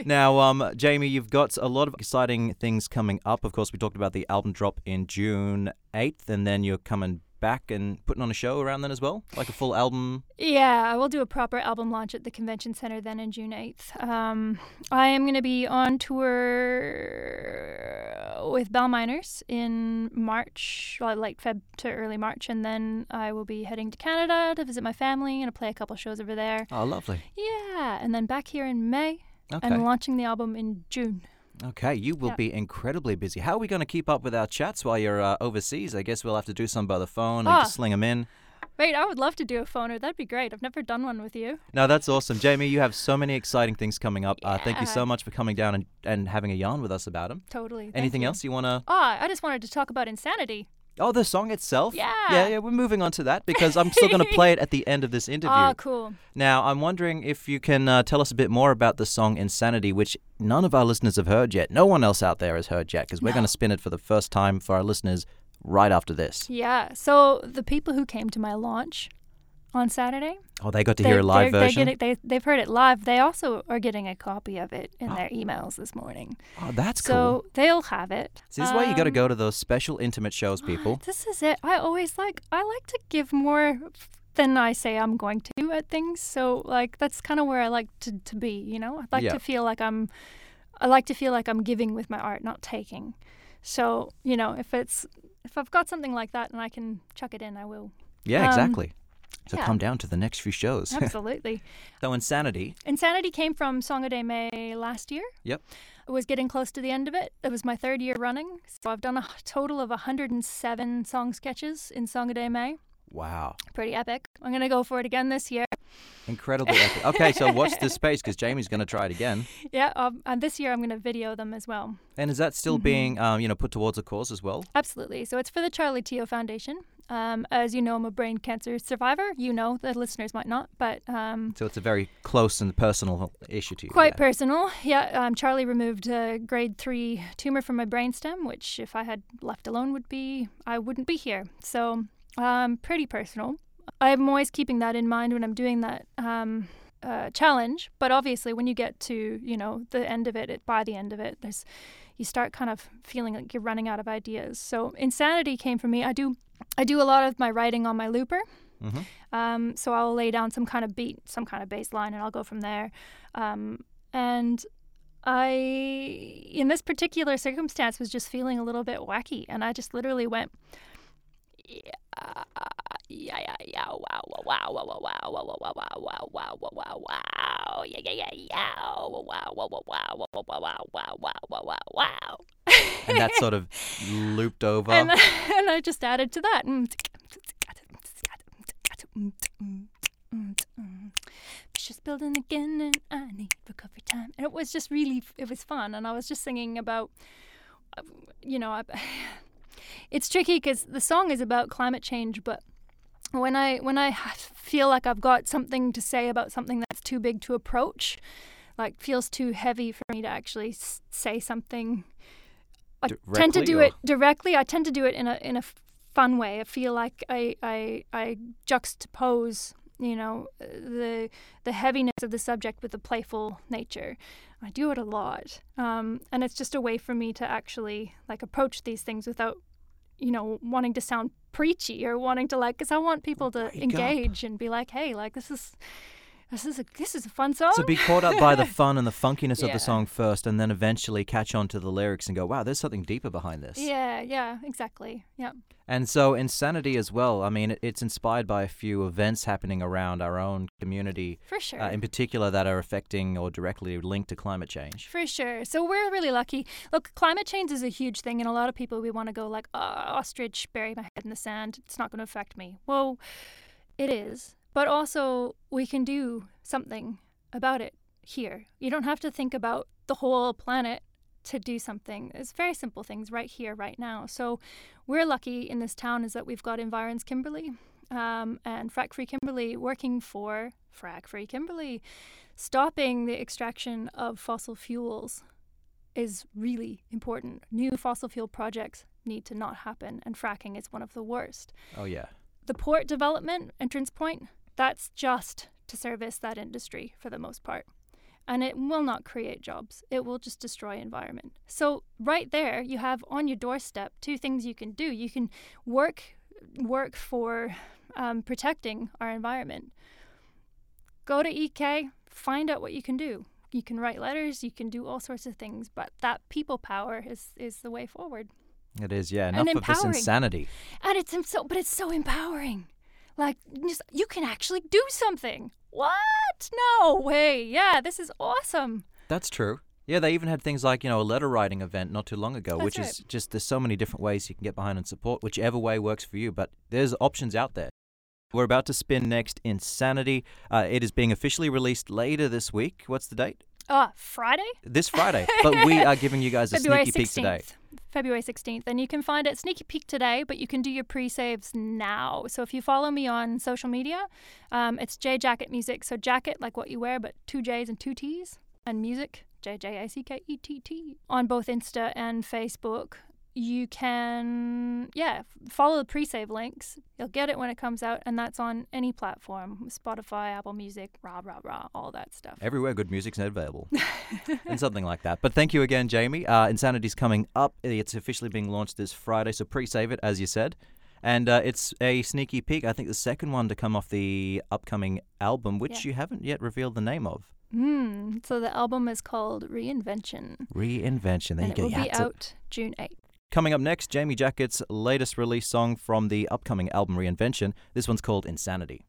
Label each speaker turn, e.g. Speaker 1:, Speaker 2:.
Speaker 1: now, um, Jaime, you've got a lot of exciting things coming up. Of course, we talked about the album drop in June 8th, and then you're coming back and putting on a show around then as well? Like a full album?
Speaker 2: Yeah, I will do a proper album launch at the convention center then in June 8th. Um, I am going to be on tour with Bell Miners in March, well, late Feb to early March, and then I will be heading to Canada to visit my family and play a couple shows over there.
Speaker 1: Oh, lovely.
Speaker 2: Yeah, and then back here in May
Speaker 1: Okay.
Speaker 2: and launching the album in June.
Speaker 1: Okay, you will
Speaker 2: Yeah.
Speaker 1: be incredibly busy. How are we going to keep up with our chats while you're uh, overseas? I guess we'll have to do some by the phone and
Speaker 2: Ah.
Speaker 1: just sling them in.
Speaker 2: Wait, I would love to do a phoner. That'd be great. I've never done one with you.
Speaker 1: No, that's awesome. Jaime, you have so many exciting things coming up. Uh, thank you so much for coming down and, and having a yarn with us about them.
Speaker 2: Totally.
Speaker 1: Anything
Speaker 2: you.
Speaker 1: else you want to?
Speaker 2: Ah, I just wanted to talk about insanity.
Speaker 1: Oh, the song itself?
Speaker 2: Yeah.
Speaker 1: Yeah, yeah, we're moving on to that because I'm still going to play it at the end of this interview.
Speaker 2: Ah, cool.
Speaker 1: Now, I'm wondering if you can uh, tell us a bit more about the song Insanity, which none of our listeners have heard yet. No one else out there has heard yet because we're going to spin it for the first time for our listeners right after this.
Speaker 2: Yeah. So the people who came to my launch on Saturday,
Speaker 1: Oh, they got to
Speaker 2: they,
Speaker 1: hear a live
Speaker 2: they're, they're
Speaker 1: version?
Speaker 2: getting, they, they've heard it live. They also are getting a copy of it in their emails this morning.
Speaker 1: oh, that's
Speaker 2: so
Speaker 1: cool.
Speaker 2: they'll have it.
Speaker 1: See, this is why you got to
Speaker 2: Um,
Speaker 1: go to those special intimate shows, people.
Speaker 2: This is it. I always like I like to give more than I say I'm going to at things. So like that's kind of where I like to, to be, you know? I like
Speaker 1: Yeah.
Speaker 2: to feel like I'm I like to feel like I'm giving with my art, not taking. So, you know, if it's if I've got something like that and I can chuck it in, I will.
Speaker 1: Yeah,
Speaker 2: um,
Speaker 1: exactly. So
Speaker 2: yeah.
Speaker 1: come down to the next few shows.
Speaker 2: Absolutely.
Speaker 1: so Insanity.
Speaker 2: Insanity came from Song a Day May last year.
Speaker 1: Yep.
Speaker 2: I was getting close to the end of it. It was my third year running. So I've done a total of 107 song sketches in Song a Day May.
Speaker 1: Wow.
Speaker 2: Pretty epic. I'm going to go for it again this year.
Speaker 1: Incredibly epic. Okay, so watch this space because Jaime's going to try it again.
Speaker 2: Yeah, um, and this year I'm going to video them as well.
Speaker 1: And is that still
Speaker 2: Mm-hmm.
Speaker 1: being, um, you know, put towards a cause as well?
Speaker 2: Absolutely. So it's for the Charlie Teo Foundation. Um, as you know, I'm a brain cancer survivor. You know, the listeners might not, but um,
Speaker 1: So it's a very close and personal issue to you.
Speaker 2: quite
Speaker 1: yeah.
Speaker 2: personal. Yeah, um, Charlie removed a grade three tumor from my brainstem, which if I had left alone would be I wouldn't be here. So um, pretty personal. I'm always keeping that in mind when I'm doing that um, uh, challenge. But obviously, when you get to you know the end of it, it by the end of it, there's you start kind of feeling like you're running out of ideas. So insanity came for me. I do I do a lot of my writing on my looper.
Speaker 1: Mhm.
Speaker 2: Um, so I'll lay down some kind of beat, some kind of bass line, and I'll go from there. Um, and I, in this particular circumstance, was just feeling a little bit wacky, and I just literally went, yeah, yeah, yeah, yeah, wow, wow, wow, wow, wow, wow, wow, wow, wow, wow, wow, wow, wow, yeah, yeah, yeah, yeah, wow, wow, wow, wow, wow, wow, wow, wow, wow, wow, wow.
Speaker 1: And that sort of looped over.
Speaker 2: and, and I just added to that. And it was just building again, and I need recovery time. And it was just really, it was fun. And I was just singing about, uh, you know, I, it's tricky because the song is about climate change, but when I when I feel like I've got something to say about something that's too big to approach, like feels too heavy for me to actually say something. I tend to do
Speaker 1: or-
Speaker 2: it directly. I tend to do it in a in a fun way. I feel like I I I juxtapose, you know, the the heaviness of the subject with the playful nature. I do it a lot, um, and it's just a way for me to actually like approach these things without, you know, wanting to sound preachy or wanting to like, because I want people oh to
Speaker 1: Wake up.
Speaker 2: engage and be like, hey, like this is. This is a this is a fun song.
Speaker 1: So be caught up by the fun and the funkiness of the song first, and then eventually catch on to the lyrics and go, "Wow, there's something deeper behind this."
Speaker 2: yeah, yeah, exactly. Yeah.
Speaker 1: And so insanity as well. I mean, it's inspired by a few events happening around our own community,
Speaker 2: For sure.
Speaker 1: uh, in particular that are affecting or directly linked to climate change.
Speaker 2: For sure. So we're really lucky. Look, climate change is a huge thing, and a lot of people we want to go like, oh, ostrich, bury my head in the sand. It's not going to affect me. Well, it is, but also we can do something about it here. You don't have to think about the whole planet to do something. It's very simple things right here, right now. So we're lucky in this town is that we've got Environs Kimberley um, and Frack Free Kimberley working for Frack Free Kimberley. Stopping the extraction of fossil fuels is really important. New fossil fuel projects need to not happen, and fracking is one of the worst.
Speaker 1: Oh yeah.
Speaker 2: The port development entrance point, that's just to service that industry for the most part. and it will not create jobs. It will just destroy environment. So right there, you have on your doorstep two things you can do. You can work work for um, protecting our environment. Go to EK, find out what you can do. You can write letters, you can do all sorts of things, but that people power is is the way forward.
Speaker 1: It is, yeah. Enough of this insanity.
Speaker 2: And it's so, but it's so empowering. Like just, you can actually do something. What? No way. Yeah, this is awesome.
Speaker 1: That's true. Yeah, they even had things like, you know, a letter writing event not too long ago,
Speaker 2: That's
Speaker 1: which
Speaker 2: right.
Speaker 1: is just there's so many different ways you can get behind and support, whichever way works for you, but there's options out there. We're about to spin next Insanity. Uh, it is being officially released later this week. What's the date?
Speaker 2: Ah, Friday?
Speaker 1: This Friday. but we are giving you guys a
Speaker 2: February
Speaker 1: sneaky peek today.
Speaker 2: February 16th. And you can find it sneaky peek today, but you can do your pre saves now. So if you follow me on social media, um, it's J Jacket Music. So jacket, like what you wear, but two J's and two T's. And music, J J A C K E T T. On both Insta and Facebook. You can, yeah, follow the pre save links. You'll get it when it comes out, and that's on any platform Spotify, Apple Music, rah, rah, rah, all that stuff.
Speaker 1: Everywhere good music's available. and something like that. But thank you again, Jaime. Uh, Insanity's coming up. It's officially being launched this Friday, so pre save it, as you said. And uh, it's a sneaky peek, I think the second one to come off the upcoming album, which
Speaker 2: Yeah.
Speaker 1: you haven't yet revealed the name of.
Speaker 2: Mm, so the album is called Reinvention.
Speaker 1: Reinvention. There
Speaker 2: and
Speaker 1: you
Speaker 2: it
Speaker 1: go.
Speaker 2: will be
Speaker 1: had to-
Speaker 2: out June 8th.
Speaker 1: Coming up next, Jaime Jackett's latest release song from the upcoming album Reinvention. This one's called Insanity.